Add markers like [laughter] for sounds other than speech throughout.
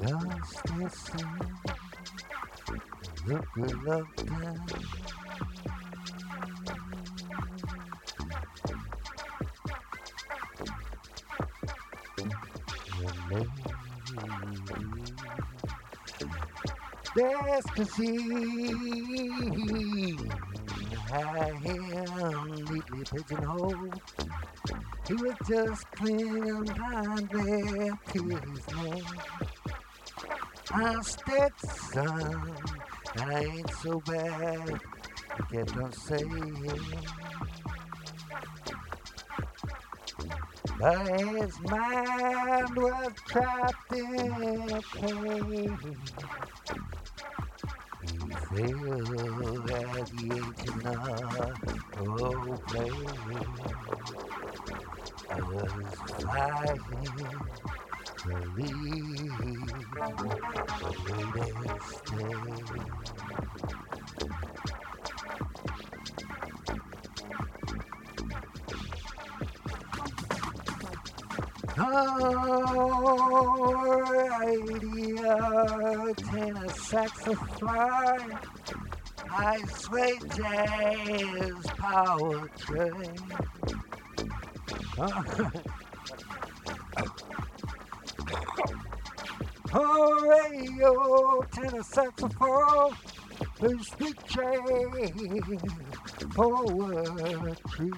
Just the same. Look, we. That's cause he had him neatly pigeonholed. He was just clinging there to his name. I'm Stetson, and I ain't so bad. He kept on saying. But his mind was trapped in a cage. He felt as the ancient old place was fighting to leave the saxophone, high sweet jazz poetry. [laughs] Oh, radio, tenor saxophone, high sweet jazz poetry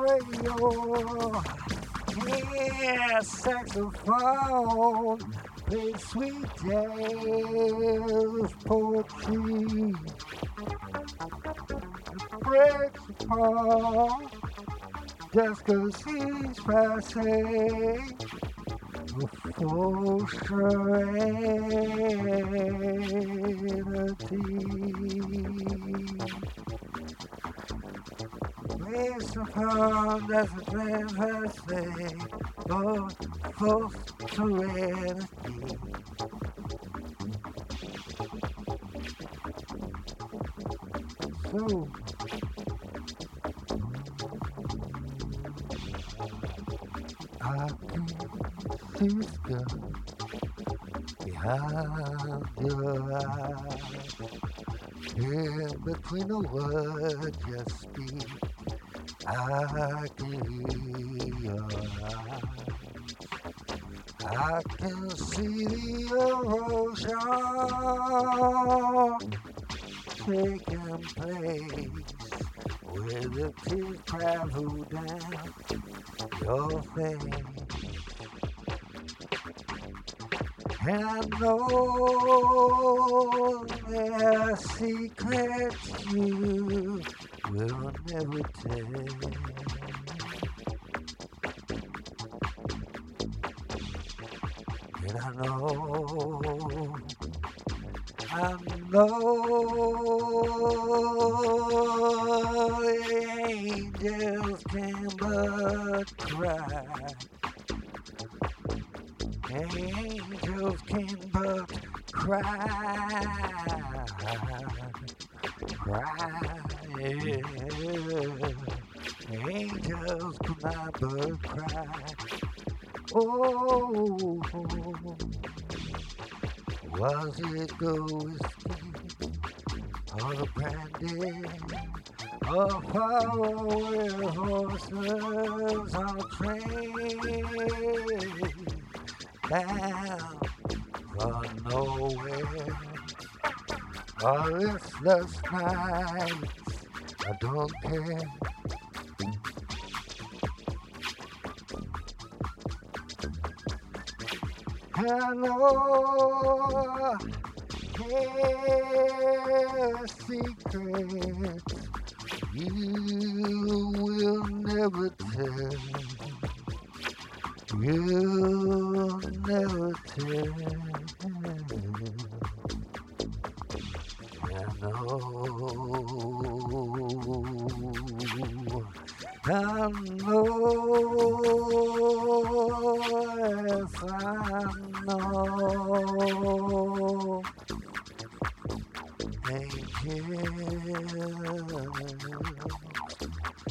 radio. Yeah, saxophone, play sweet jazz poetry. Breaks apart just cause he's passing. For serenity. Based upon the fantasy of false serenity. So, the behind your eyes. Between the words you speak, I can hear. I can see the erosion taking place where the tears travel down your face. There are secrets you will never tell. And I know, I know angels can but cry. Angels can but cry, cry. Angels cannot but cry. Oh, was it the whiskey or the brandy? Or faraway horses on train bound for nowhere. Or restless nights, I don't care. Hello, care secrets you will never tell. You'll never. I know. Yes, I know. Angels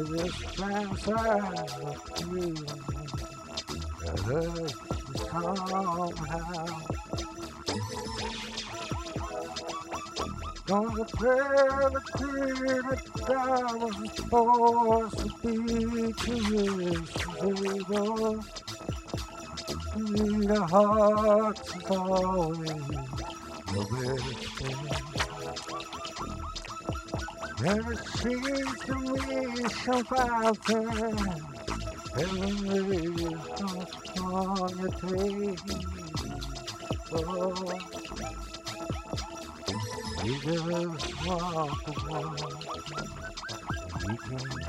To this transide of you. I hurt you somehow. Gonna play the queen that I was supposed to be to you, baby. Need a heart is always the best thing. Seems to me something heavenly on your table. You just walk away. You can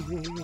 Always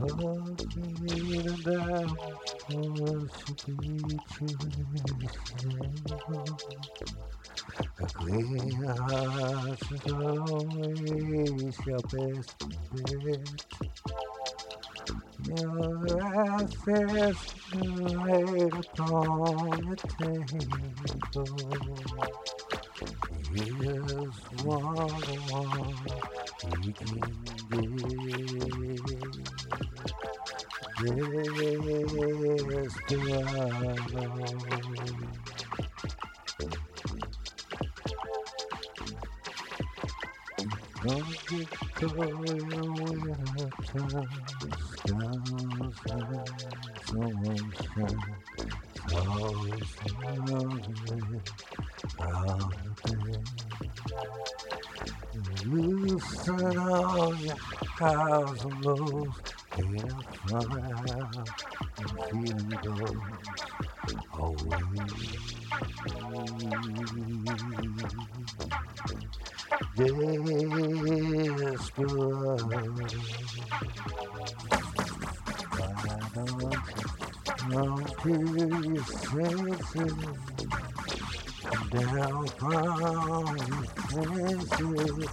Heart is always your best bet. Your laid upon the table. Senses? Down from fences.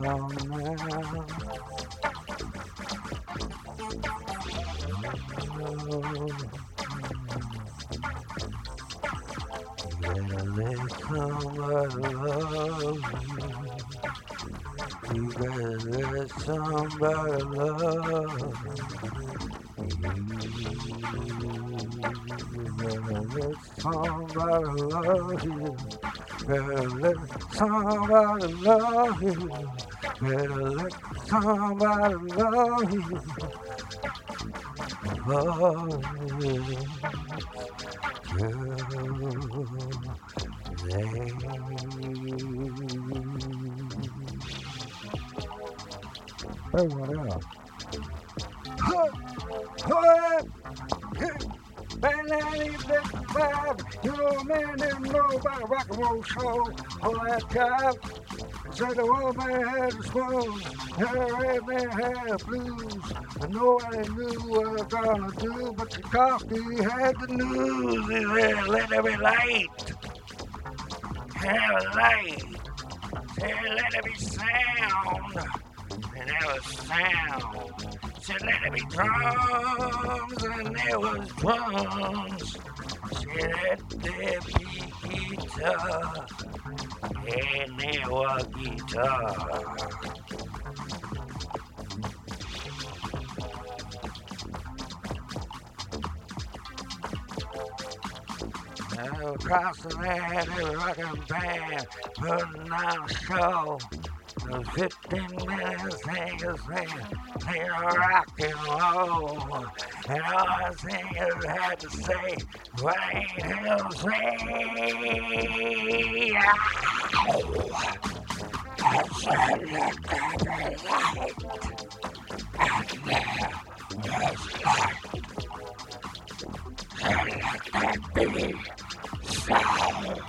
Long now. Let love. You somebody love somebody love you. Better let somebody love you. Better let somebody love you. Love you. Hey, what else? Man, that ain't that vibe. You know, a man didn't know about rock and roll soul all that time. Said the old man had spoons, and the red man had blues. And nobody knew what I was gonna do, but the coffee had the news. He said, let there be light. Have light. Said, let there be sound. And there was sound. Said, let there be drums. And there was drums. Said, let there be guitar. And there was guitar. Across the land, every rockin' band putting on a show. Those 15 minutes singers singing, singing rock and roll. And all the singers had to say, what ain't him say? I said, let there be light. And there was light. So let there be sound.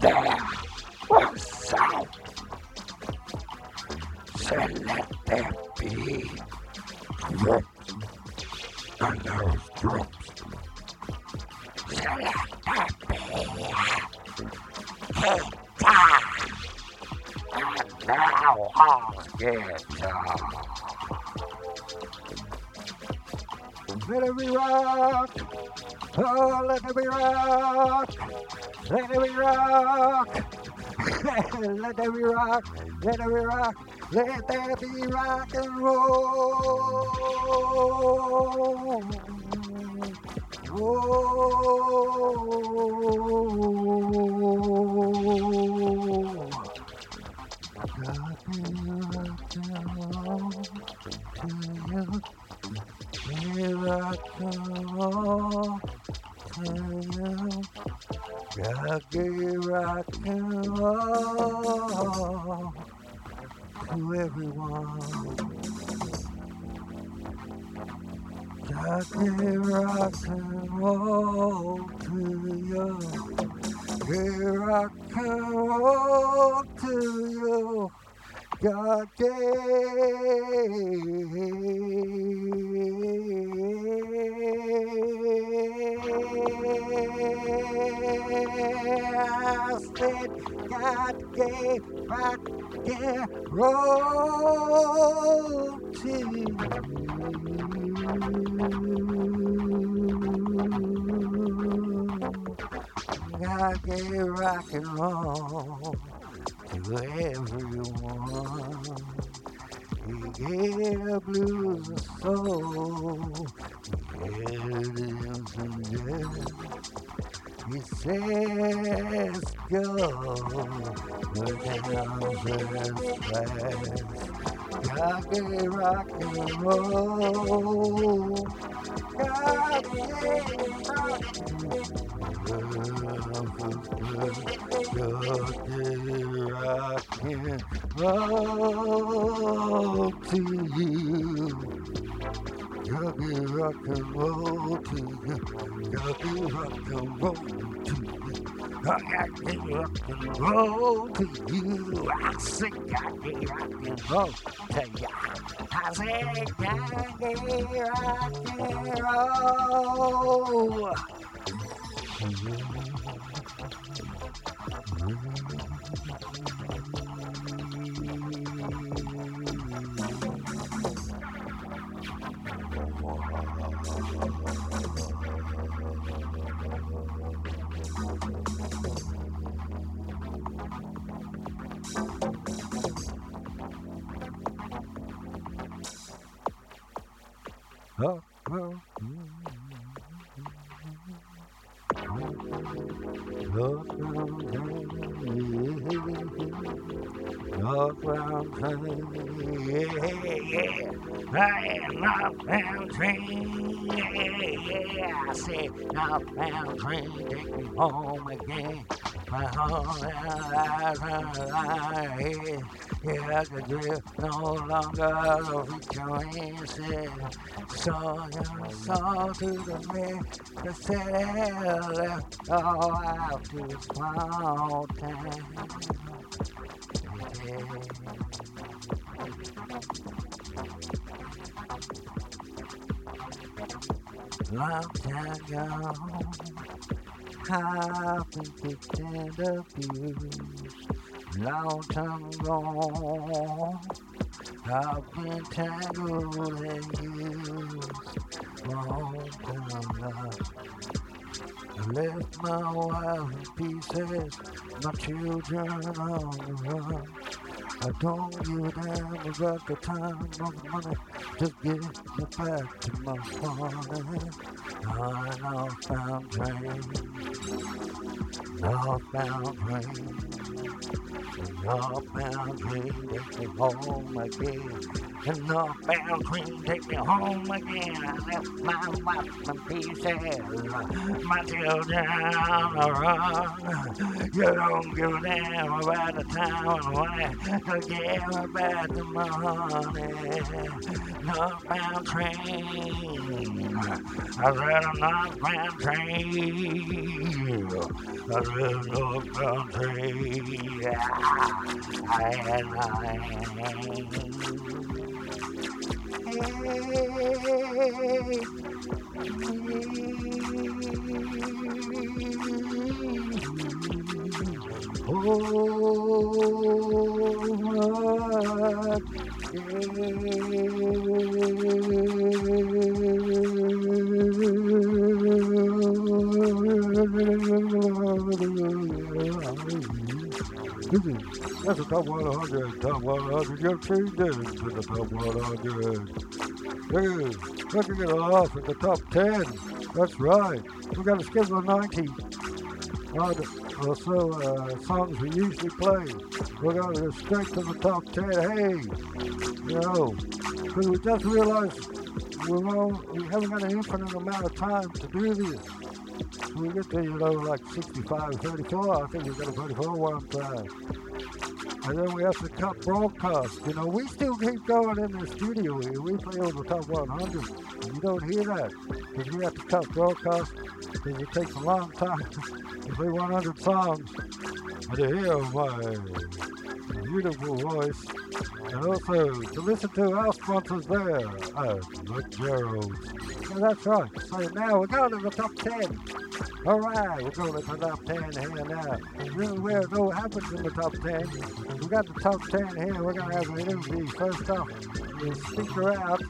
There was sound. So let there be drums. And was drums. So let there be guitar. And there was guitar. Let it be rock. Oh, let it be rock. Let it be rock. [laughs] let there be rock. Let there be rock. Let there be rock and roll. Oh. Here I come to you. Rock and roll to everyone. Got me rock and roll to you. Here I come to you. God gave, God gave rock and roll to you. Gave rock and roll to everyone. He gave blues a soul. He gave them some jazz. He says go fast. God gave rock and roll. God gave rock and roll to you. Gubby rock and roll to you. Gubby rock and roll to you. Gubby rock and roll to you. I say gubby rock and roll to you. I say gubby rock and roll. I northbound train, yeah, yeah. I said northbound train, take me home again. My home eyes ahead. Yeah, I could drift no longer reach your answer. Saw you saw to the man that said left all out to a small town. Long time gone, I've been kicked and abused. Long time gone, I've been tangled and used. Long time lost. I left my wife in pieces, my children on the run. I don't give a damn about the time or the money. Just get me back to my farm. I northbound train, northbound train, northbound train, take me home again. And northbound train, take me home again. I left my wife in pieces, my children on the run. You don't give a damn about the time the money. Just get me back to my. Northbound train. I said a northbound train. I said a northbound train. And That's the top 100, top 100. You're tuned in the top 100. Hey, looking it off at the top 10. That's right. We got a schedule of 90 odd or so uh, songs we usually play. We're going to straight to the top 10. Hey, you know, because we just realized we're all, we haven't got an infinite amount of time to do this. So we get to, you know, like 65, 34. I think we got a 34 one time. And then we have to cut broadcast. You know, we still keep going in the studio here. We play over top 100. And you don't hear that because we have to cut broadcast because it takes a long time to play 100 songs. To hear my beautiful voice and also to listen to our sponsors there at the Gerald's. Yeah, that's right. So now we're going to the top 10. All right, we're going to the top 10 here now. Really where it all happens in the top 10. We got the top 10 here. We're going to have an interview. First off, the speaker out,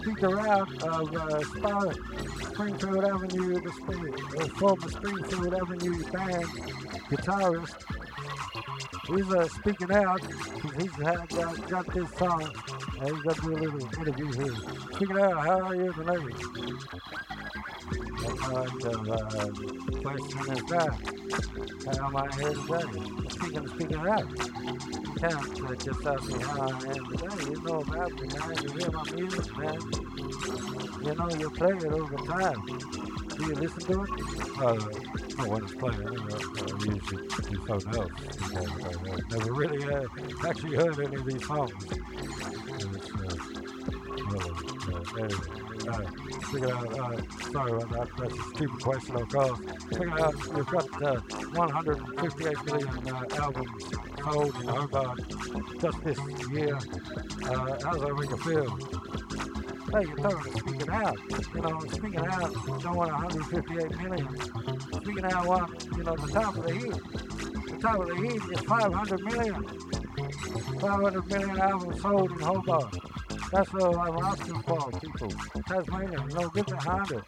speaker out of uh, Springfield Avenue, the, Spring, uh, former Springfield Avenue band guitarist. He's uh, speaking out he's had, uh, got this song. Uh, he's got to do a little interview here. Speaking out, how are you kind of uh, question is that? How am I here today? Speaking, speaking out. You can't uh, just ask me how I am today. You know about me, man. You hear my music, man. You know you play it all the time. Do you listen to it? Uh, not when it's playing. Uh, I usually do something else. I never really uh, actually heard any of these songs. It's, uh, well, uh, anyway. Uh, figure out, uh, sorry about that, that's a stupid question, of course. Figure out, we've got uh, 158 million uh, albums sold in Hobart just this year. Uh, how's that make you feel? Hey, you're talking about speaking out. You know, speaking out, don't want 158 million. Speaking out, want, you know, the top of the heap. The top of the heap is 500 million. 500 million albums sold in Hobart. That's what I'm asking for, people. Tasmania, you know, get behind it.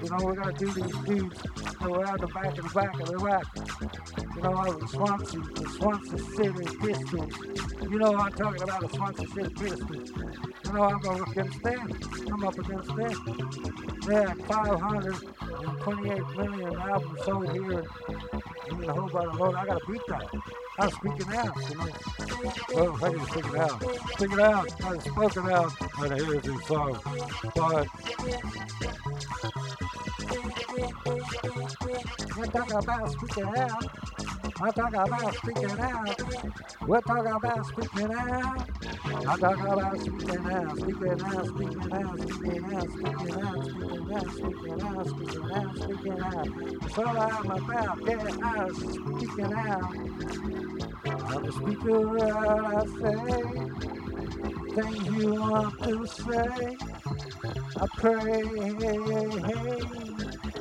You know, we got to do these dudes that were out the back of the back of the rack. You know, out of Swansea, the Swansea City Pistols. You know I'm talking about the Swansea City Pistols. Know I'm up against them. I'm up against them. They had 528 million albums sold here in the whole bottom road. I gotta beat that. I'm speaking out, you know. Well, I can speak it out. Speak it out. I spoke it out. And here's his song. But we're talking about speaking out. I'm talking about speaking out. We're talking about speaking out. I'm talking about speaking out, speaking out, speaking out, speaking out, speaking out, speaking out, speaking out, speaking out, speaking out. That's all I'm about. Yeah, I'm speaking out. I'm a speaker out, I say things you want to say. I pray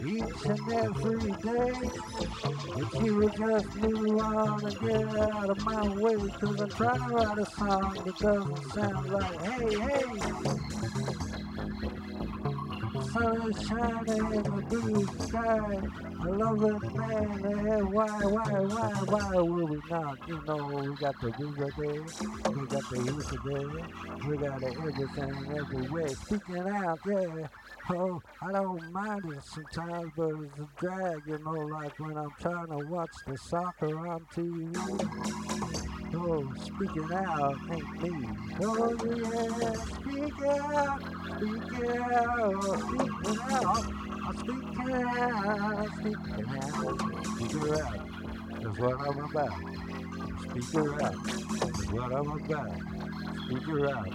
each and every day. If you would just move on and get out of my way, cause I'm trying to write a song that doesn't sound like, hey, hey. The sun is shining in the blue sky. I love it, man. Hey, why, why, why, why will we not? You know, we got the Riga there, we got the Easter there, we got everything everywhere. Speaking out, yeah. Oh, I don't mind it sometimes, but it's a drag, you know, like when I'm trying to watch the soccer on TV. Oh, speaking out ain't me. Oh, yeah, speak out, speak out, speaking out. Speaker out. That's what I'm about. Speaker out. That's what I'm about. Speaker out.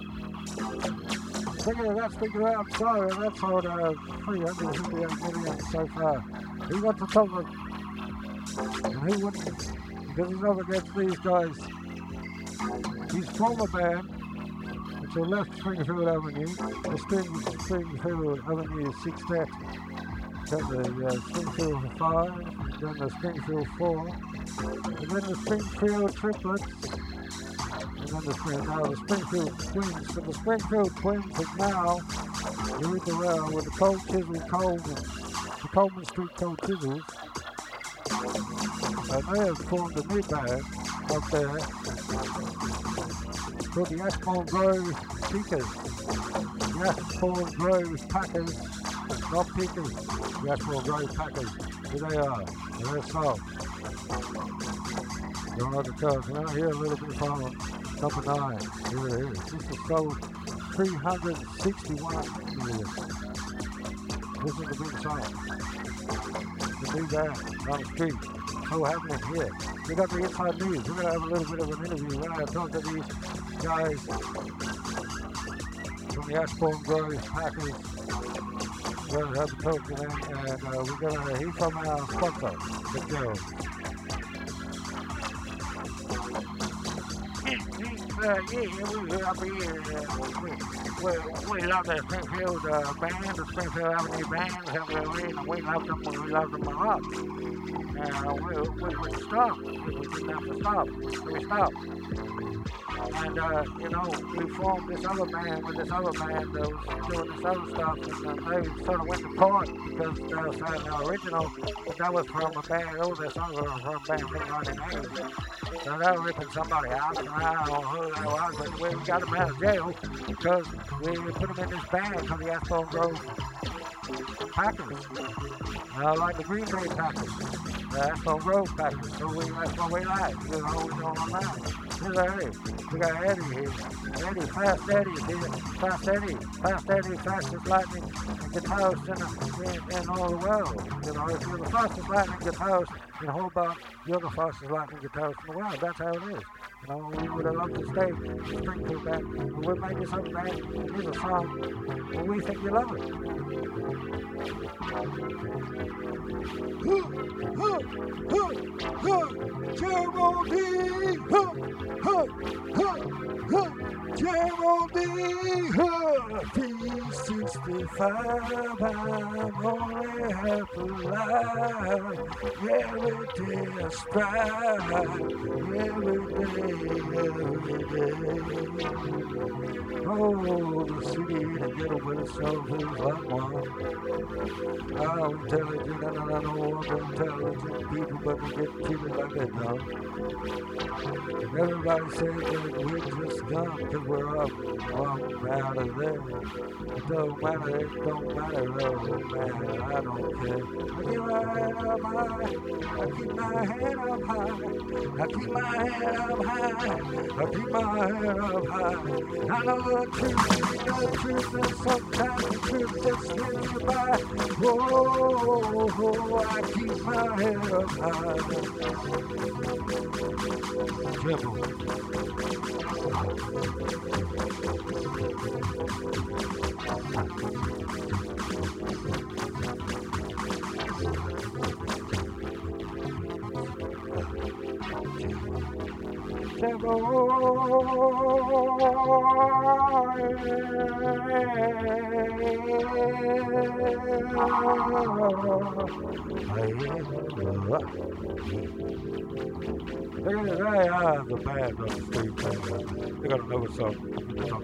Speaker out, speaker out. So that's all the 300 we are getting in so far. He wants to talk about. And he wouldn't. Because he's up against these guys. He's from a band are left Springfield Avenue, the Spring, Springfield Avenue 6 step. Got the uh, Springfield 5, then the Springfield 4, and then the Springfield triplets, and then the, now the Springfield Twins. So the Springfield Twins have now moved around with the Cold Chisel Coleman, the Coleman Street Cold Chisels. And they have formed a new band up there the Ashbourne Grove Seekers. The Ashbourne Grove Packers, not Pickers, the Ashbourne Grove Packers. Here they are, they're soft. Don't know the colors. Now here a little bit from Number nine, here it is. This is sold 361 million. This is the big song. The big band on the street. So happening here. We got the inside news. We're going to have a little bit of an interview. We're going to talk to these guys from the Ashbourne Grove Packers. We're going to have a talk to them, and uh, we're going to hear from our sponsor, the Gerald. uh, yeah, we up here. Uh, we, we, love the Springfield uh, band, the Springfield Avenue band. We, we love them. We love them a lot. Uh, we, we would stop. We, didn't have to stop. We stopped. And, uh, you know, we formed this other band with this other band that was doing this other stuff. And uh, they sort of went to court because they were saying the original, that was from a band, this other was from a band from the So they were ripping somebody out. And I don't know who that was, but we got them out of jail because we put them in this band for the Ashbourne Grove Packers. Uh, like the Green Bay Packers. The Ashbourne Grove Packers. So we, that's what we like. You know, we know. Here's Eddie. We got Eddie here. Eddie, fast Eddie. Fast Eddie. Fast Eddie, fastest lightning guitarist in, in, in all the world. You know, if you're the fastest lightning guitarist in Hobart, you're the fastest lightning guitarist in the world. That's how it is. Know, we would have loved to stay Springfield back, but we made this other band. Here's a song, and we think you love it. Huh, huh, huh, huh, huh, huh, huh, huh, Geraldine, huh, P65, I'm only half alive, every day I strive, every day every day. Oh, the city to get over itself is like one. How intelligent and I know of intelligent people, but we get treated like a dog. Everybody says that we're just because we're up, I'm out of there. It don't matter, it don't matter, oh man, I don't care. I keep my head up high, I keep my head up high, I keep my head up high, I keep my head up high. I know the truth, you know the truth, and sometimes the truth just slips you by. Oh, oh, I keep my head up high. Careful. Look at this, they are the band on the street. They, they got another song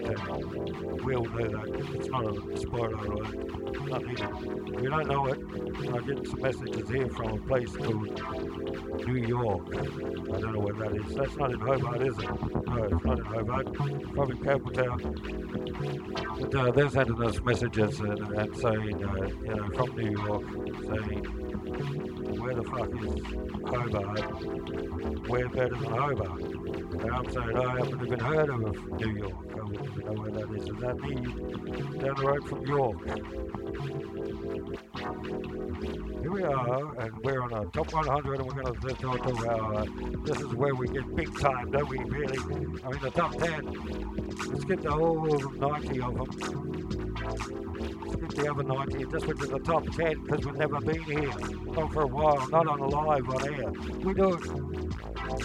ten. We all know that. It's not a spoiler alert. Not needed. We don't know it. I get some messages here from a place called New York. I don't know where that is. That's not in Hobart, is it? No, it's not in Hobart. Probably Campbelltown. But uh, they're sending us messages and, and saying, uh, you know, from New York, saying, where the fuck is Hobart? We're better than Hobart. And I'm saying, I haven't even heard of New York. I even know where that is. Is that me down the road from York? Here we are, and we're on a top 100, and we're going to talk to uh, this is where we get big time, don't we, really? I mean, the top 10. Let's get the whole 90 of them. Let's the other 90 and just went to the top 10 because we've never been here. Not for a while, not on live on air. We do it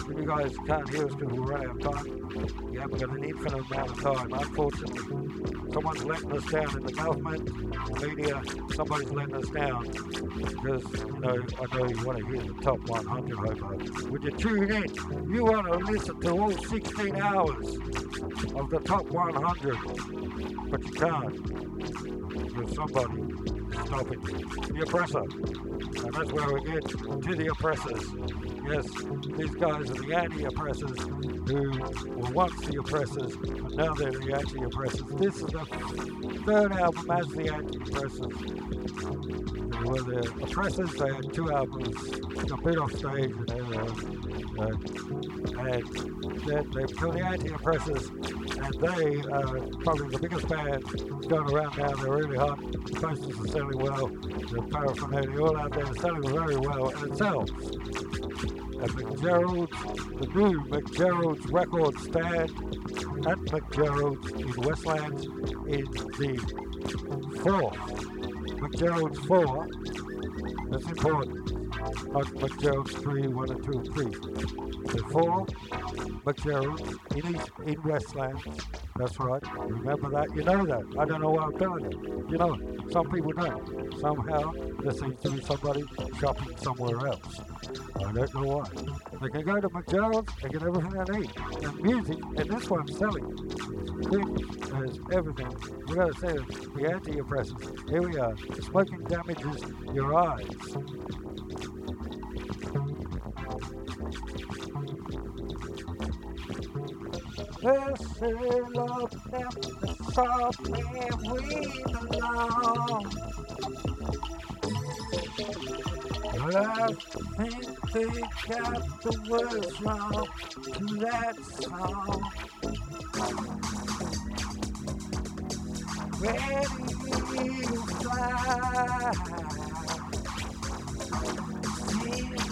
you guys can't hear us because we're running out of time. We haven't got an infinite amount of time. Unfortunately, someone's letting us down in the government, media. Somebody's letting us down because you know I know you want to hear the top 100 hobo. Would you tune in? You want to listen to all 16 hours of the top 100, but you can't. There's somebody stopping the oppressor, and that's where we get to the oppressors. Yes, these guys are the anti-oppressors who were once the oppressors, but now they're the anti-oppressors. This is the third album as the anti-oppressors. They were the oppressors. They had two albums, a bit off stage, and they uh, and they, they become the anti-oppressors, and they are probably the biggest band going around now. They're really hot. The posters are selling well. The paraphernalia all out there selling very well, and it sells at McGerald's, the new McGerald's record stand at McGerald's in Westlands in the fourth. McGerald's four, that's important. McGerald's three, one and two and three. The four, McGerald's in East, in Westlands. That's right. Remember that? You know that. I don't know why I'm telling you. You know Some people don't. Somehow there seems to be somebody shopping somewhere else. I don't know why. They can go to McDonald's and get everything they need. And music, and that's what I'm selling. Quick as everything. We gotta say the anti-oppressors. Here we are. Smoking damages your eyes. Is love the soft and we belong. I think they got the words wrong to that song. Ready to fly.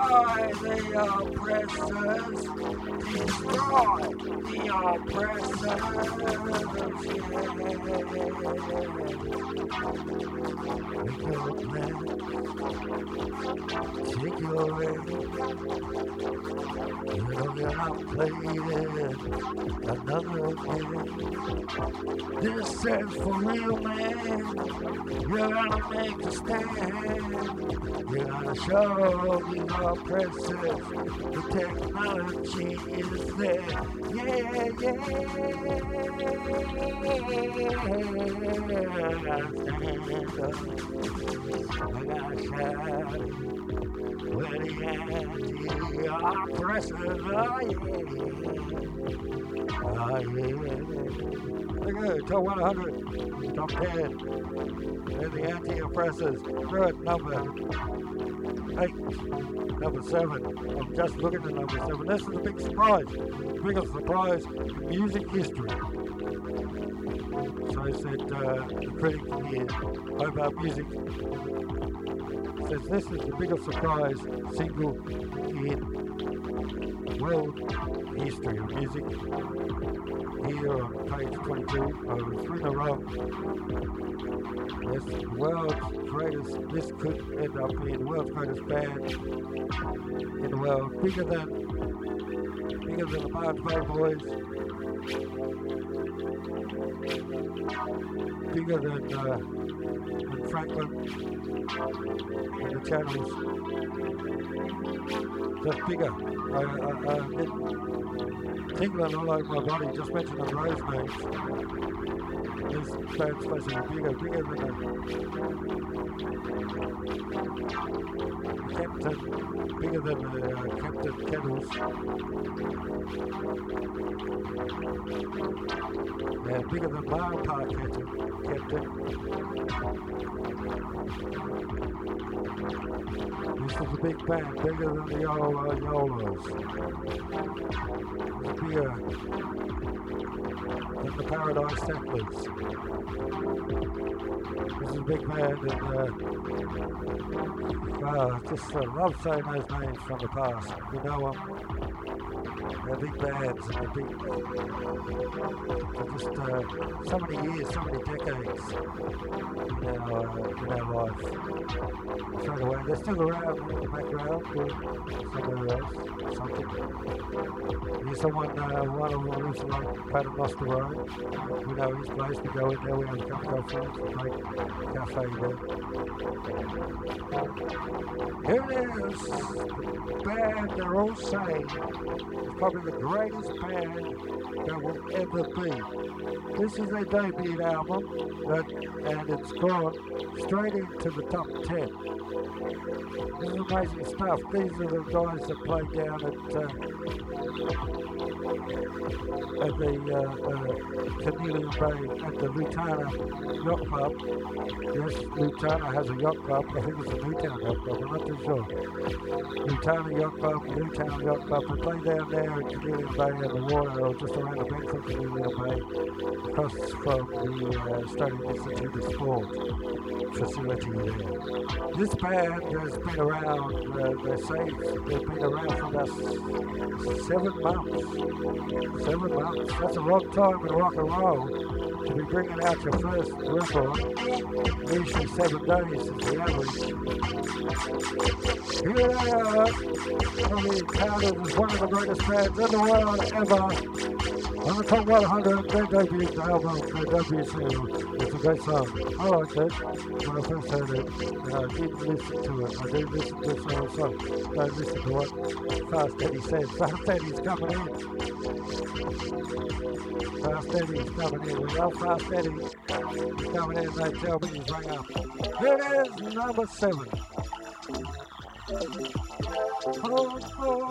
Destroy the oppressors, destroy the oppressors, yeah. Take your way. You know you're not playing another game. This is for real, man. You're gonna make a stand. You're gonna show the oppressors the technology is there. Yeah, yeah. When the anti-oppressors, oh yeah. Oh yeah. At it, top 100, top 10. They're the anti-oppressors. They're at number 8, number 7. I'm just looking at number 7. This is a big surprise. Biggest surprise in music history. So I said, uh, the critic here, Music says this is the biggest surprise single in world history of music. Here on page 22, over three in a row. This world's greatest, this could end up being world's greatest band in the world, bigger than, bigger than the Boy Boys, bigger than, uh, Franklin, and the channels just bigger. I, I, I get tingling all over my body just mentioning those names. This supposed to be bigger, a Captain, bigger than uh, Captain Kettles. Yeah, bigger than Mile Park Captain. Captain. This is a big band, bigger than the Yola Yolas. It's bigger than the Paradise Settlers. This is a big band and uh, uh, just uh, love saying those names from the past. You know them. They're big bands and they're big, for just uh, so many years, so many decades in our, in our life. Straight away, they're still around in the background somewhere else, something. Here's someone, uh, one of them lives along Paternoster Road. We know his place, we go there, we have a cup of coffee, a great cafe there. Here it is, the band they're all saying is probably the greatest band there will ever be. This is their debut album, but, and it's gone straight into the top 10. This is amazing stuff. These are the guys that play down at uh, at the uh, uh, Bay at the Lutana Yacht Club. Yes, Lutana has a yacht club. I think it's a Newtown Yacht Club. I'm not too sure. Lutana Yacht Club, Newtown Yacht Club. We play down there in Cornelian Bay in the water, or just around the bank of Cornelian Bay, across from the uh, Australian Institute of Sport facility there. This band has been around, uh, they say they've been around for about seven months. Seven months. That's a long time in rock and roll to be bringing out your first record. Usually seven days is the average. Here they are, probably counted as one of the greatest bands in the world ever. On the top 100, their debut album, their debut single. Great song. I liked it when I first heard it, and I did listen to it. I did listen to so song. Don't listen to what Fast Eddie says. Fast Eddie's coming in. Fast Eddie's coming in. We know Fast Eddie is coming in. They tell me he's rang up. It is, number seven. Oh, oh,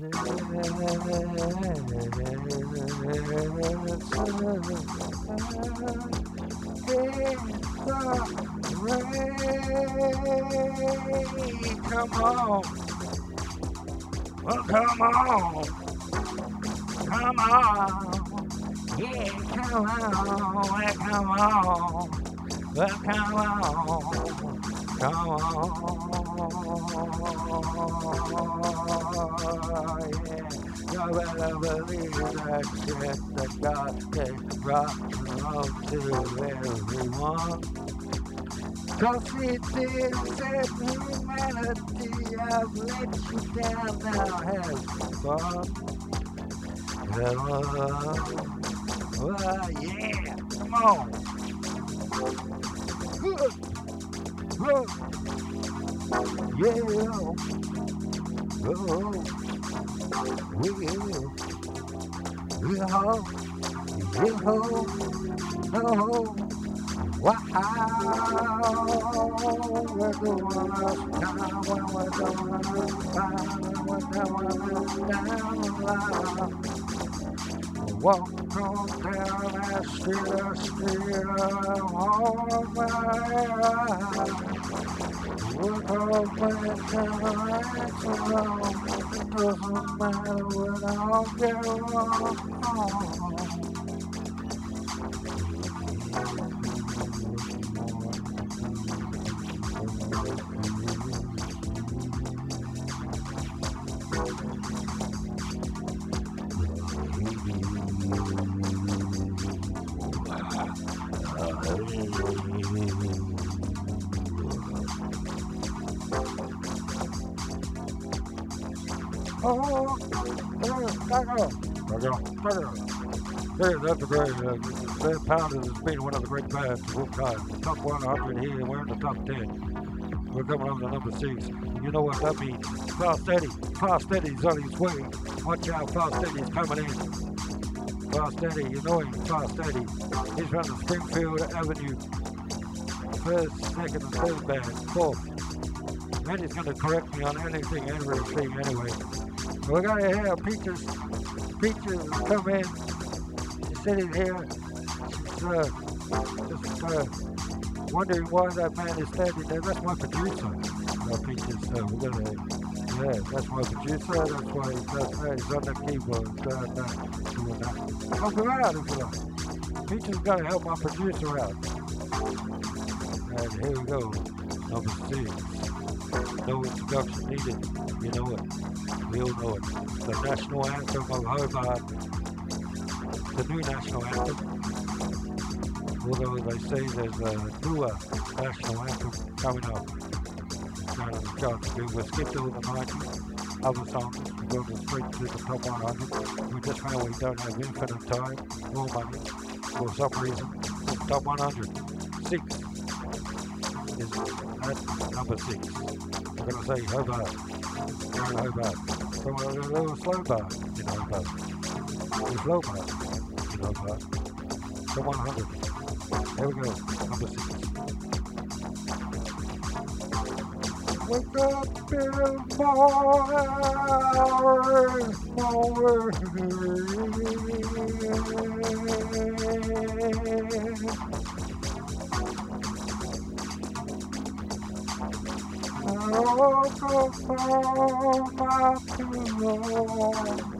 Come on. Well, come on. Come on. Yeah, come on, well, come on, well, come on, come on, better believe that that God roll to. Cause it is said humanity, I've let you down, now have fun. Hello. Oh, yeah, come on. Yeah. Oh. Yeah. Yeah. Yeah. Oh. Wow, we're going now, we're going down, we're going down, Walk on down that street, street, all my doesn't matter when I'll get along. Hey, that's a great. Uh, that Pounders has been one of the great bands of all time. The top 100 here, we're in the top 10. We're coming on to number six. You know what that means? Fast Eddie. Fast Eddie's on his way. Watch out, Fast Eddie's coming in. Fast Eddie, you know him, Fast Eddie. He's the Springfield Avenue. First, second, and third band. Fourth. And he's going to correct me on anything, everything, anyway. We're going to hear Peaches. Peaches come in. Sitting here. She's uh, just uh, wondering why that man is standing there. That's my producer. Uh, Peaches. Uh, we're to. Yeah, that's my producer. That's why he does that. He's on the keyboard, doing that, doing that. Help him out if you like. Got to help my producer out. And here we go. Number six. No introduction needed. You know it. We all know it. The national anthem of Hobart. The new national anthem. Although they say there's a newer national anthem coming up. Down in the charts. We will skip all the 90s. Other songs. We go straight to the top 100. We just found we don't have infinite time or money for some reason. The top 100. Six is at number six. We're going to say Hobart. In Hobart. So a little slow bar in Hobart. A slow bar Hobart. So 100. There we go. Number six. Wake up in the morning. I woke up on my pillow.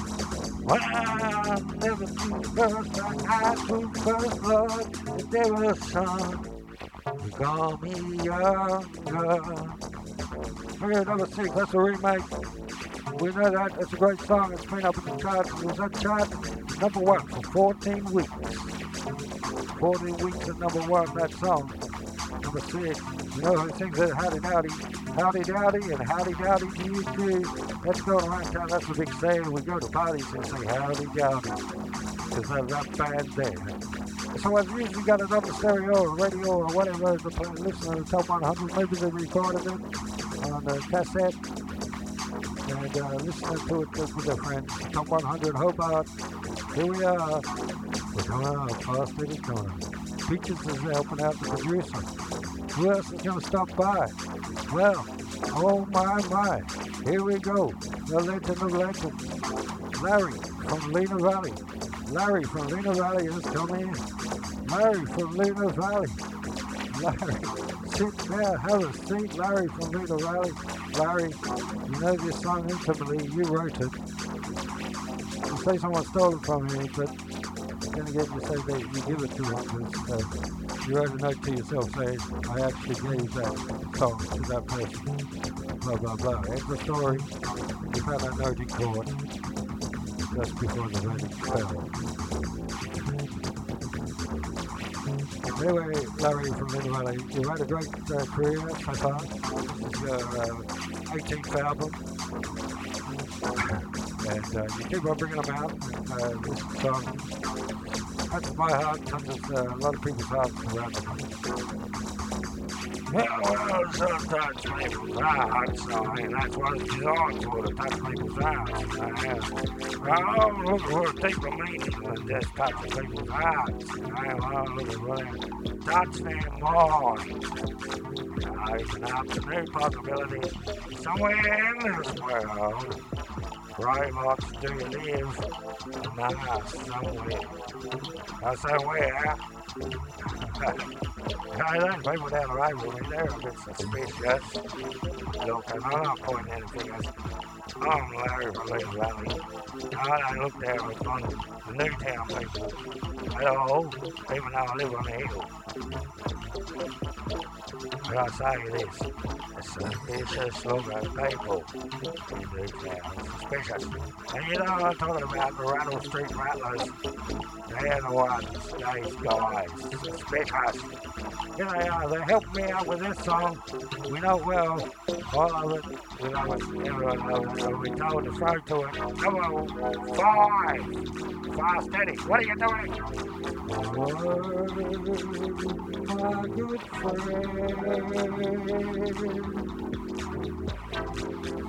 When I never do first, I took first blood, the devil's son. You call me younger. Okay, number six, that's a uh, uh, remake. We know that, that's a great song, it's been up in the charts. It was on chart number one for 14 weeks. 14 weeks at number one, that song. Number six. You know who sings it? Howdy Dowdy. Howdy Dowdy and Howdy Dowdy to you too. That's going around town. That's a big saying. We go to parties and say Howdy Dowdy. Because that rap band there. So I've usually got it the stereo or radio or whatever to play, listen to the top 100. Maybe they recorded it on the cassette. and uh, listening to it with their friends. Top 100 Hobart. Here we are. We're going out fast it is going. Peaches is helping out the producer. Who else is going to stop by? Well, oh my, my. Here we go. The legend of legends. Larry from Lenah Valley. Larry from Lenah Valley is coming in. Larry from Lenah Valley. Larry, sit there, have a seat. Larry from Lenah Valley. Larry, you know this song intimately. You wrote it. You say someone stole it from you, but then again you say that you give it to them because uh, you wrote a note to yourself saying, I actually gave that song to that person. Blah, blah, blah. End the story. You found that note in court just before the verdict fell. Anyway, Larry from Lenah Valley, you've had a great uh, career so far. This is your uh, 18th album. and uh, you keep on bringing them out. Uh, this song touches my heart, touches uh, a lot of people's hearts around the country. Yeah, well, sometimes people's hearts, I mean, that's what it's designed for, to touch people's hearts. Uh, I'm looking for a deeper meaning than just touching people's hearts. I'm looking for that touch their mind. Open up to somewhere in this world. Do live us somewhere. Uh, somewhere. I think people down the road with me, they're a bit suspicious. Look, I'm not pointing anything else. I'm Larry from Little Valley. I don't look down upon the Newtown people at all, even though I live on the hill. But I'll say this, it's suspicious looking people in Newtown, suspicious. And you know what I'm talking about the Rattle Street Rattlers, they're the ones, guys, suspicious. Here they are, they helped me out with this song. We know well, all of it, we know it, everyone knows it, so we told to throw to it. Number five, fast steady, what are you doing? my good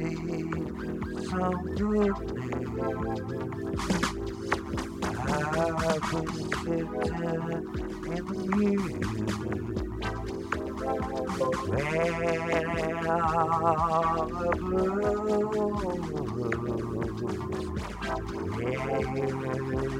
see some good news. I've been sitting in the muse. Where are the That's the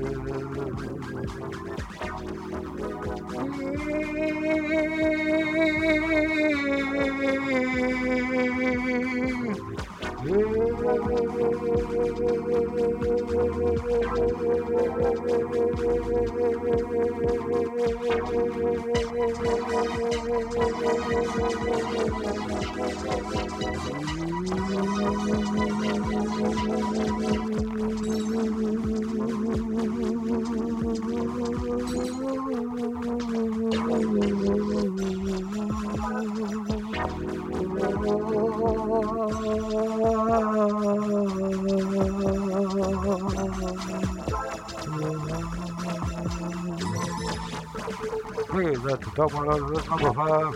one. That's number five.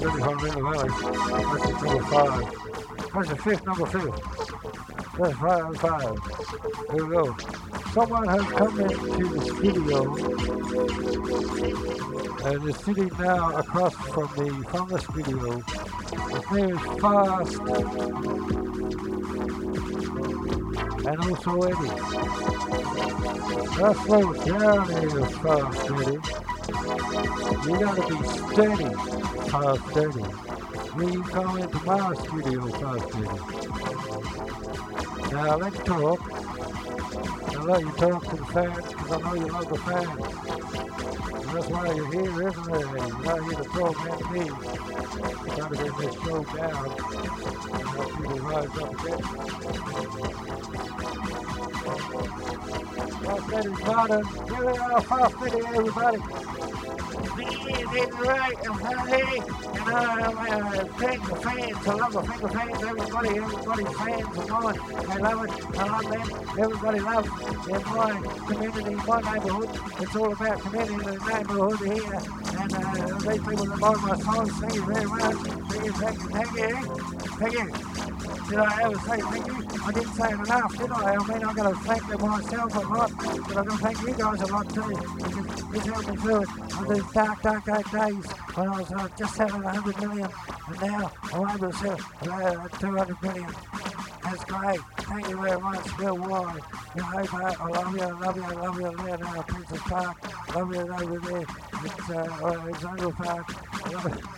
Really in the valley. That's the number five. That's the fifth, number fifth. That's five, five. Here we go. Someone has come into the studio and is sitting now across from me from the studio. His name is Fast and also Eddie. Let's slow down here, Fast Eddie. You gotta be steady, 530. When you come into my studio, 530. Now let's talk. I let you talk to the fans because I know you love the fans. That's why you're here, isn't it? You're here to program me. To bring this show down and help people rise up again. Fast Eddie's modern. Give it Fast Eddie, everybody. Right, and hey, and uh, thank the fans, I love the finger fans, everybody, everybody's fans of mine. I love it, I love them, everybody loves in my community, my neighborhood. It's all about community the neighborhood here. And uh, these people that buy my songs, thank you very much. Thank you, thank you, thank you. Thank you. Did I ever say thank you? I didn't say it enough, did I? I mean, I'm going to thank them myself a lot, but I'm going to thank you guys a lot too, because it's helped me through it on these dark, dark, dark days when I was uh, just selling 100 million, and now I'm able to sell uh, 200 million. That's great. Thank you very much, Bill Ward. You know, I love you, I love you, I love you there now, Princess Park. Love you over there. It's uh, Alexandra Park. I love you.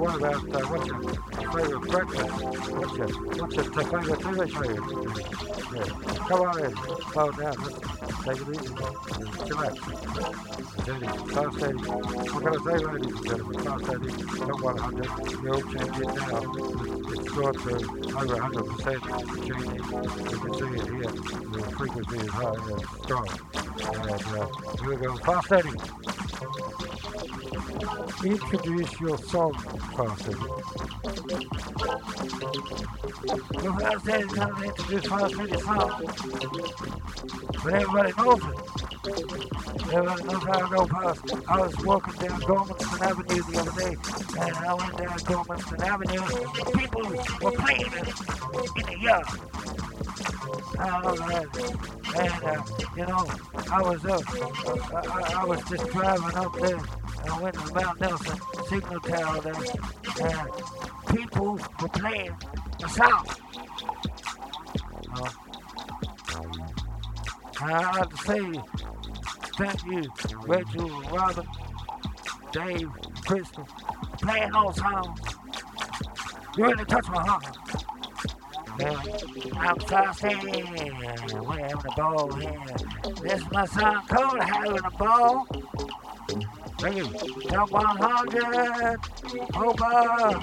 What about, uh, what's your favorite breakfast? What's your, what's your favorite TV show? Yeah. Come on in. Slow down. Take it easy. Out. Steady, fast steady. What can I say, ladies and gentlemen? Fast steady, not 100. You'll change it now. It's got to over 100% changing. You can see it here. The frequency is high and strong. And uh, here we go. Fast steady. Introduce your song, Fast steady. Well, Fast steady's going to introduce Fast steady's song. But everybody knows it. Everybody knows how I go past. I was walking down Gormanston Avenue the other day, and I went down Gormanston Avenue, and people were playing it in the yard. Uh, and, uh, you know, I was uh, I, I was just driving up there, and I went to Mount Nelson Signal Tower there, and people were playing the song. Uh, I have to say, thank you, Rachel, Robin, Dave, Crystal, playing those songs. You really touch my heart. I'm thirsty, we're having a ball here. This is my song called Having a Ball. You. Top 100, over.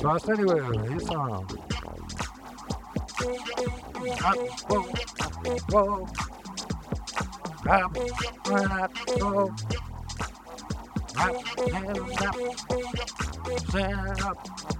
Trust anywhere, his song. Up, whoa, whoa. Up, when I go. Up, and up. Stand up. Stand up.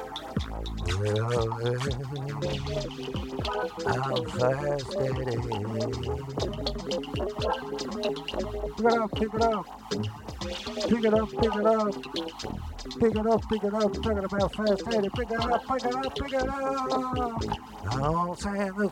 I'm fast Eddie. Pick it up, pick it up. Pick it up, pick it up. Pick it up, pick it up. Talking about fast Eddie. Pick it up, pick it up, pick it up. I'm saying this.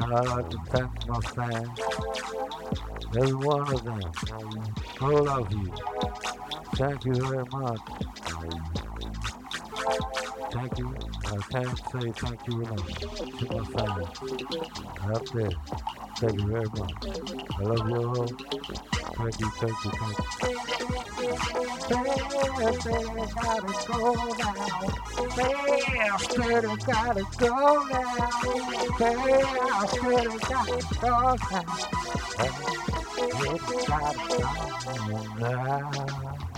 like to thank my fans. Every one of them. All of you. Thank you very much. Thank you. I can't say thank you enough to my family out there. Thank you very much. I love you all. Thank you, thank you, thank you. gotta go now. Faster, gotta go now. Faster, gotta go now. Faster, gotta go now.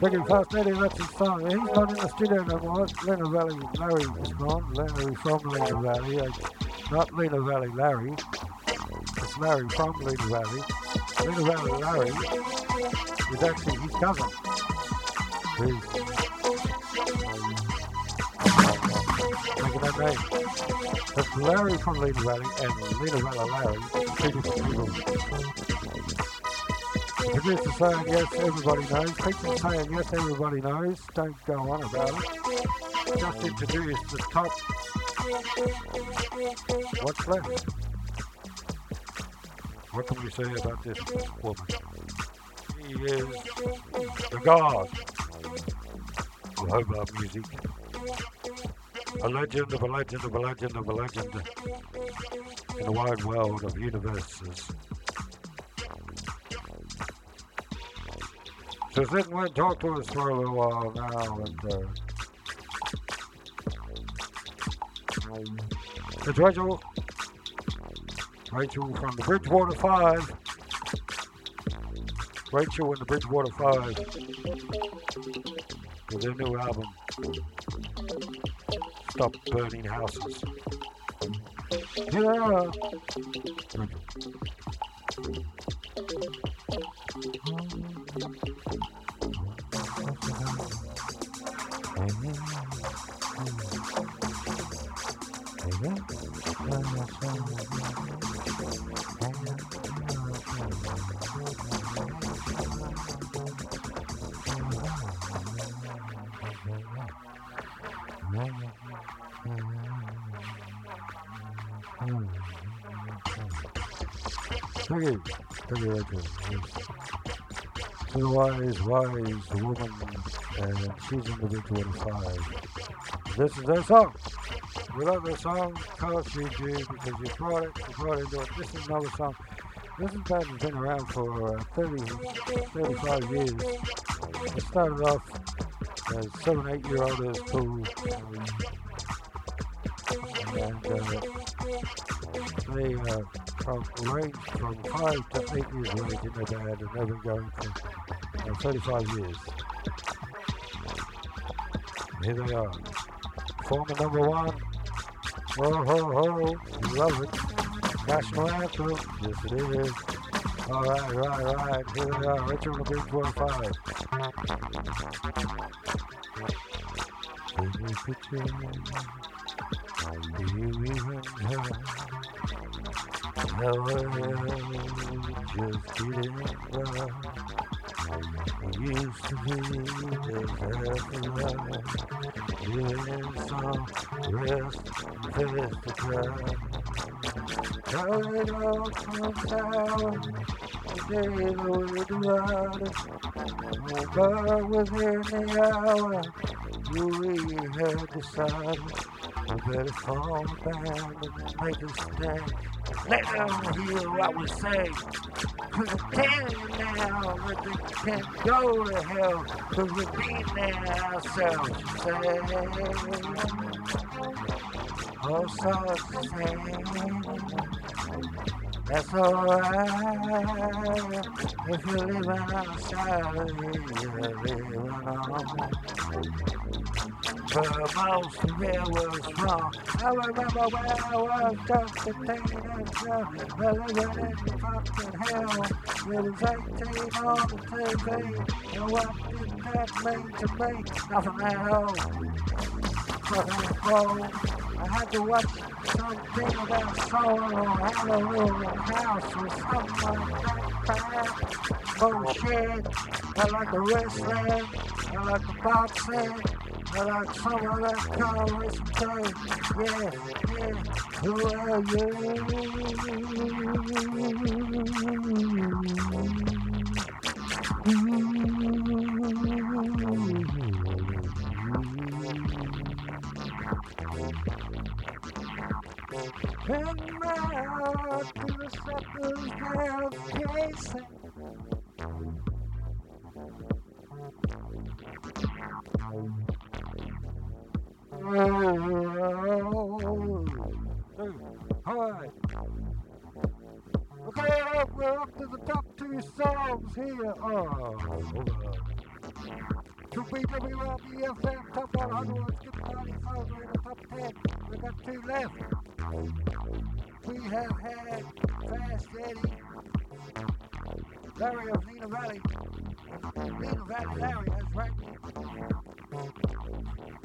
Thinking Fast Eddie, that's his son. He's not in the studio no more. It's Lenah Valley Larry is gone. Larry from Lenah Valley. Uh, not Lenah Valley Larry. It's Larry from Lenah Valley. Lenah Valley Larry is actually his cousin. Who's making that name. That's Larry from Lenah Valley and Lenah Valley Larry, two different people. Producer saying yes, everybody knows. People saying yes, everybody knows. Don't go on about it. Just introduce the top. What's left? What can we say about this woman? She is the god of music. A legend of a legend of a legend of a legend in the wide world of universes. So sit and talk to us for a little while now. And, uh, it's Rachel. Rachel from the Bridgewater Five. Rachel and the Bridgewater Five. With their new album. Stop Burning Houses. Yeah. Wise, wise woman, and she's in the Bridgewater Five. This is their song. Love this song you do, because you brought it, you brought it into it. This is another song. This band has been around for uh, 30, 35 years. It started off as seven, eight year old as cool. And uh, they uh, from range from five to eight years of age in their and they've been going for uh, 35 years. Here they are. Former number one. Ho ho ho. Love it. National anthem. Yes it is. All right, right, right. Here they are. On the big 45. Take a picture. The the. But within the hour, you had decided, I better fall down and make a stand. Let them hear what we say. Cause I'm telling now that they can't go to hell. Cause been there ourselves, you say. That's alright if you're living outside, you're living on but most of it was wrong. I remember when I was just a teenager, living in fucking hell. It was 18 on the TV, and what did that mean to me? Nothing at all. Fucking cold. I had to watch something about or Hallelujah House or something like that. Bullshit. I like the wrestling. I like the boxing. I like some of that colors too. Yeah, yeah. Who are you? And now to the suckers chasing. Hi. Okay, we're up to the top two songs here. Oh, BWRBFM Top 100 Skip Party songs are in the top 10. We've got two left. We have had Fast Eddie, Larry of Lenah Valley. Lenah Valley Larry, that's right.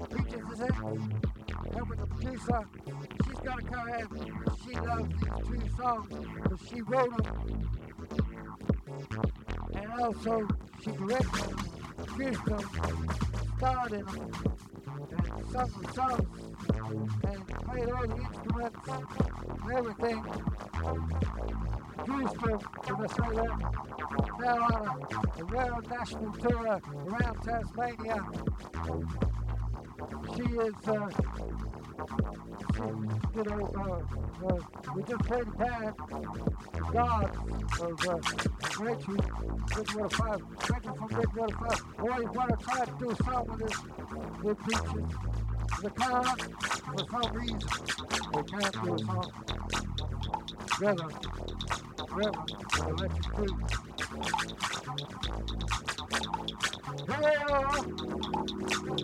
Peaches is it? Helping the producer. She's got a car She loves these two songs because she wrote them. And also, she directed them, in them, and the songs, and played all the instruments and everything. Produced them, can I say? Now on a, a world national tour around Tasmania. She is, uh, she, you know, uh, uh, we just played a band, God of uh, Rachel, Bridgewater 5, Rachel from Bridgewater 5. Always want to try to do a song with this, with preachers. The car, for some reason, they can't do a song together, forever, with electric We'll be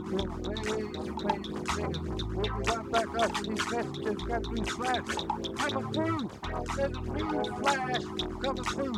right back after these messages got news flash coming through. There's a news flash coming through.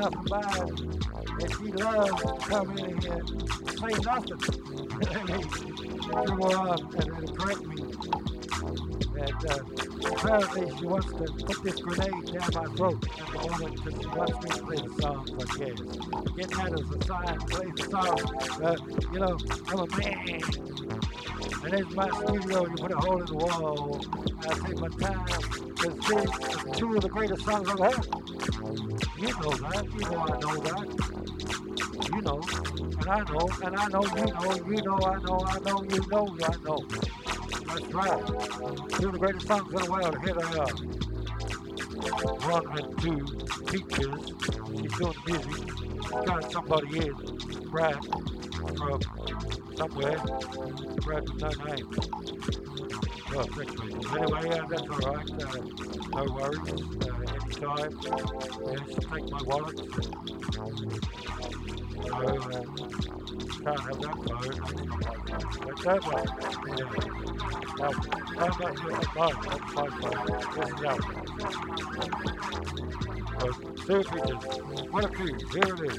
nothing by it. And she loves to come in here say nothing. [laughs] she will up and, and correct me. And uh, apparently she wants to put this grenade down my throat at the moment because she wants me to play the song, I guess. Getting that as a sign, play the song. Uh, you know, I'm a man. And there's my studio, you put a hole in the wall. I take my time. It's two of the greatest songs I've heard. You know that. You know I know that. You know. And I know. And I know you know. You know I know. I know you know I know. That's right. Two of the greatest songs in the world. Here they are. One and two teachers. She's doing music. Got somebody in. Brad from somewhere. With no name. well. Anyway, uh, that's all right. Uh, no worries. Uh, anytime. Yes, take my wallet. So, uh, can't have that phone. But that one, yeah. Um, how is it? No, that's my phone. Just now. So, two pictures. One of two. Here it is.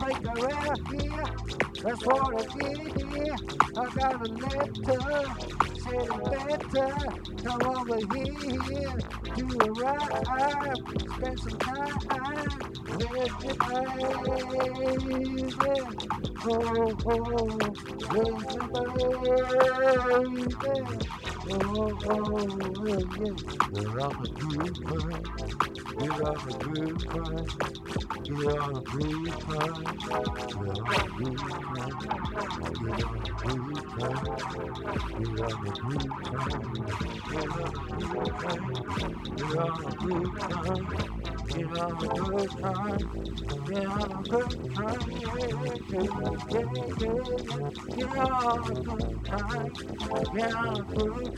Make a rest here, that's what I did here. I got a letter saying better come over here do a ride, spend some time with your baby. Oh, oh, with your baby. We're on a good time. We're on a good time. We're on a good time. We're on a good time. We're on a good time. We're on a good time. We're on a good time. We're on a good time. We're on a good time. We're on a yeah, yeah. We're on a good time.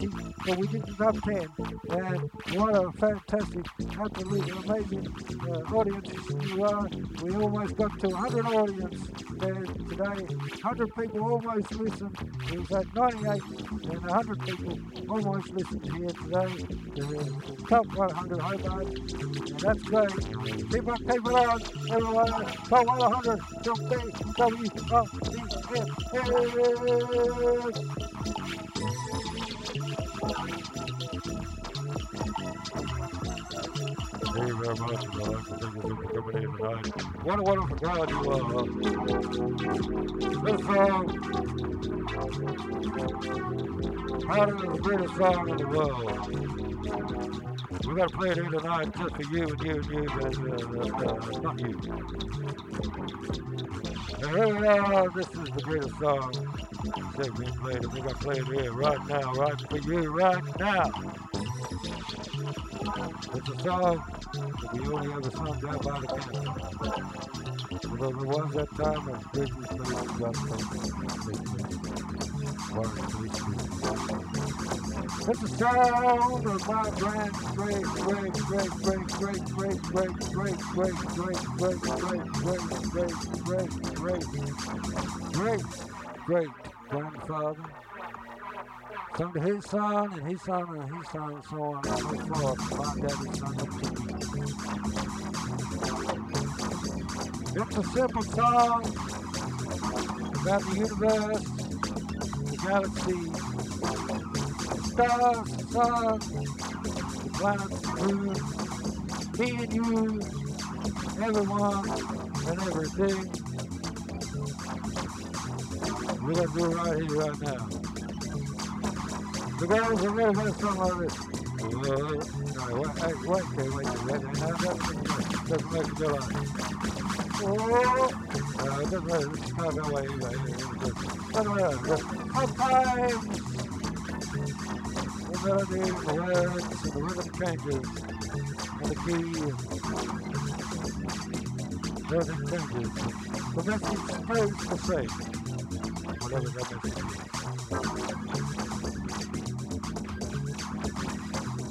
19, but we did the top 10. And what a fantastic, absolutely amazing uh, audience you are. We almost got to 100 audience today. 100 people almost listened. It was at 98 and 100 people almost listened here today. The top 100 Hobart. And that's great. Keep on keeping on. Everyone, top 100 from Thank you very much, I'd for coming in tonight. What a wonderful crowd you are. This song, probably the greatest song in the world. We're going to play it here tonight just for you and you and you, uh, uh, not you. And. This is the greatest song played. Going to play it here right now, right for you, right now. It's a song that we only ever sung down by the camp. Although there was that time when Bridges places got It's the sound of my grand great, great, great, great, great, great, great, great, great, great, great, great, great, great, great, great, great, great grandfather Come to his son, and his son, and his son, and so on and so forth. My daddy's son. It's a simple song about the universe, the galaxy, the stars, the sun, the planets, the moon, me and you, everyone and everything. We're going to do it right here, right now. The girls are really going to. Uh, no, wait, hey, wait, wait, wait, wait, that doesn't make it go on. Oh, no, it doesn't matter, it's not that way anyway. Doesn't matter. Sometimes the melody, the words, and the rhythm changes, and the key, everything changes. Message stays the same, whatever that is.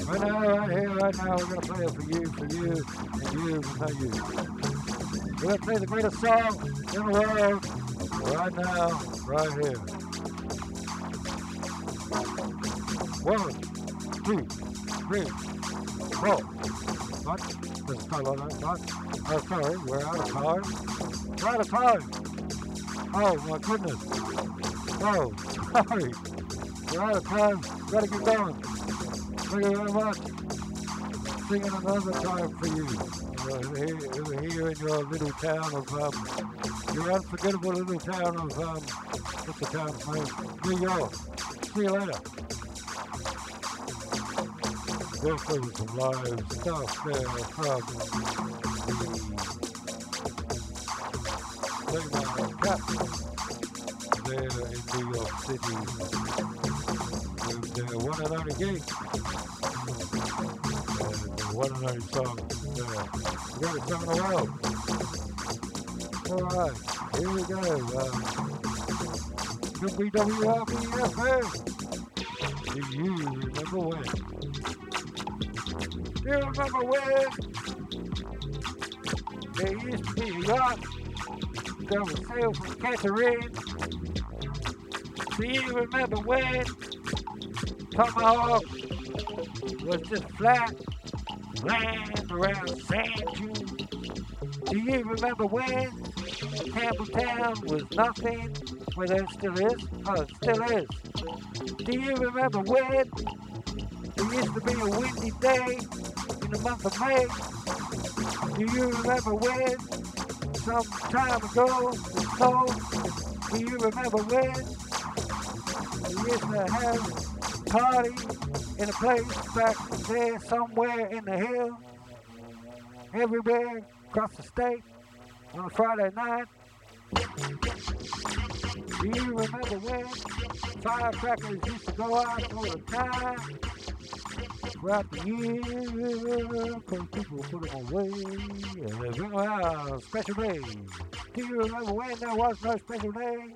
Right now, right here, right now, we're to play it for you, for you, and you, for you. We're to play the greatest song in the world right now, right here. One, two, three, four. What? This? Oh, sorry, we're out of time. We're out of time. Oh, my goodness. Oh, sorry. We're out of time. Gotta get going. Thank you very much. Singing another time for you. Uh, here, in your little town of, um, your unforgettable little town of, um, what's the town's name? New York. See you later. Also some live stuff there from the Playman Cap there in New York City with the one and only gig one and only song. Uh, greatest song in the world. All right, here we go. Um, WWRB-FM. Do you remember when? Do you remember when there used to be a yacht that would sail from Catherine? Do you remember when Tomahawk was just flat land around Sand Dunes. Do you remember when Campbelltown was nothing? Where there still is? Oh, still is. Do you remember when it used to be a windy day in the month of May? Do you remember when some time ago it snowed? Do you remember when used to have parties in a place back there somewhere in the hills, everywhere across the state on a Friday night. Do you remember when firecrackers used to go out all the time? Throughout the year, because people put them away, and they out special day. Do you remember when there was no special day?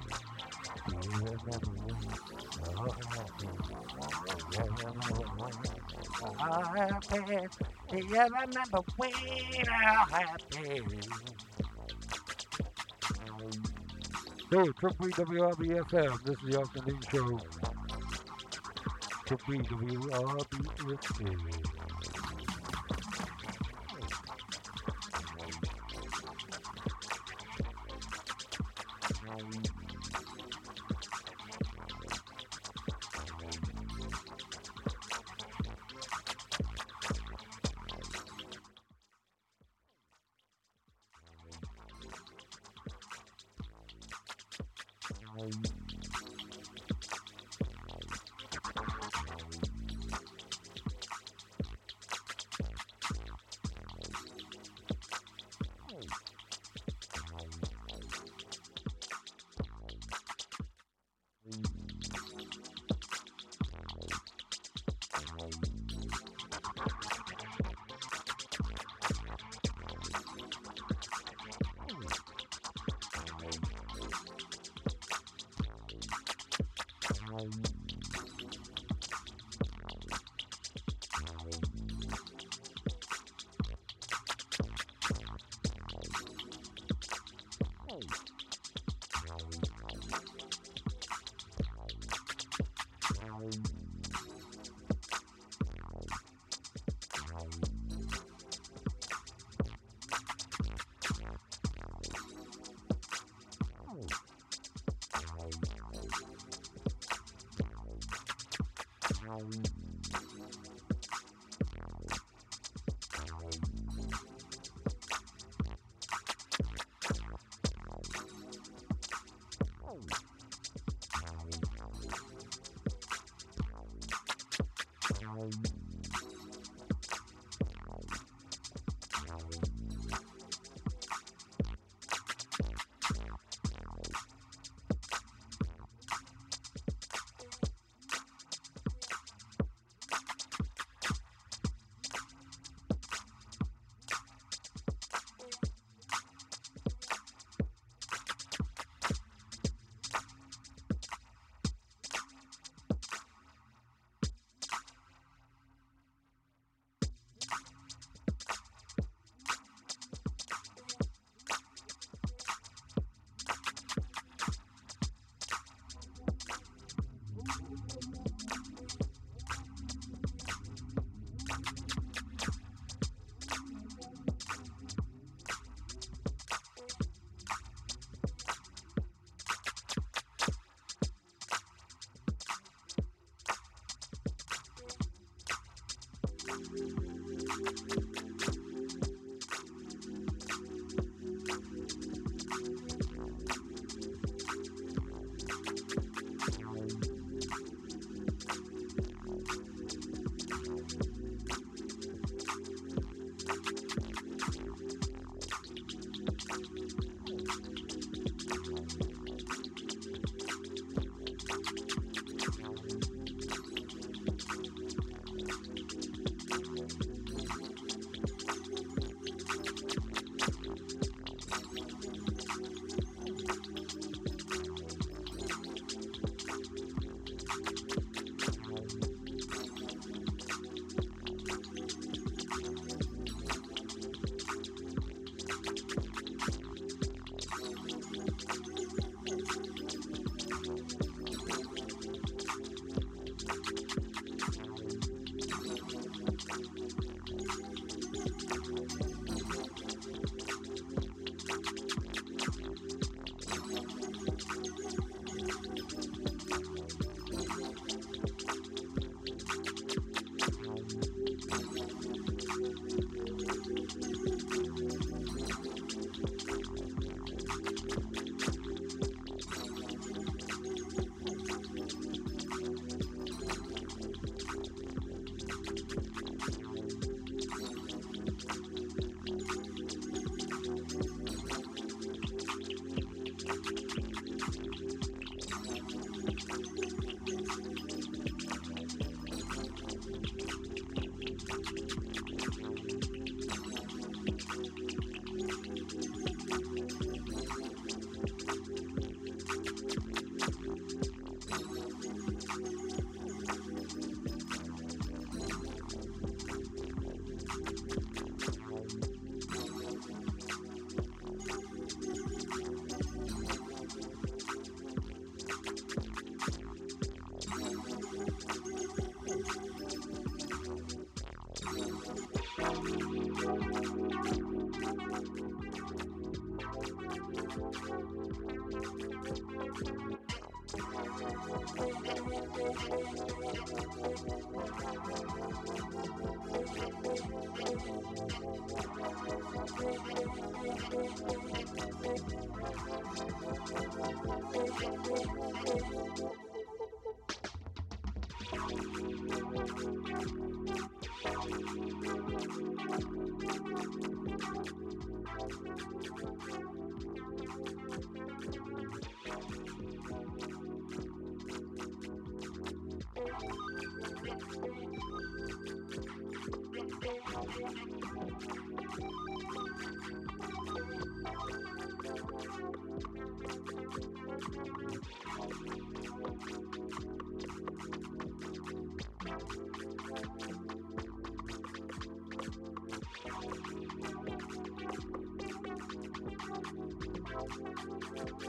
happy. Do you remember when? Oh happy. Hey, Triple WRBFM. This is the afternoon show. Triple WRBFM.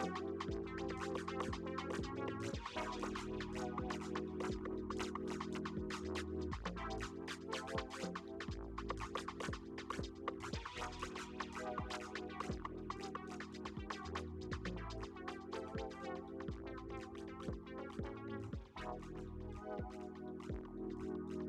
Thank Thank you.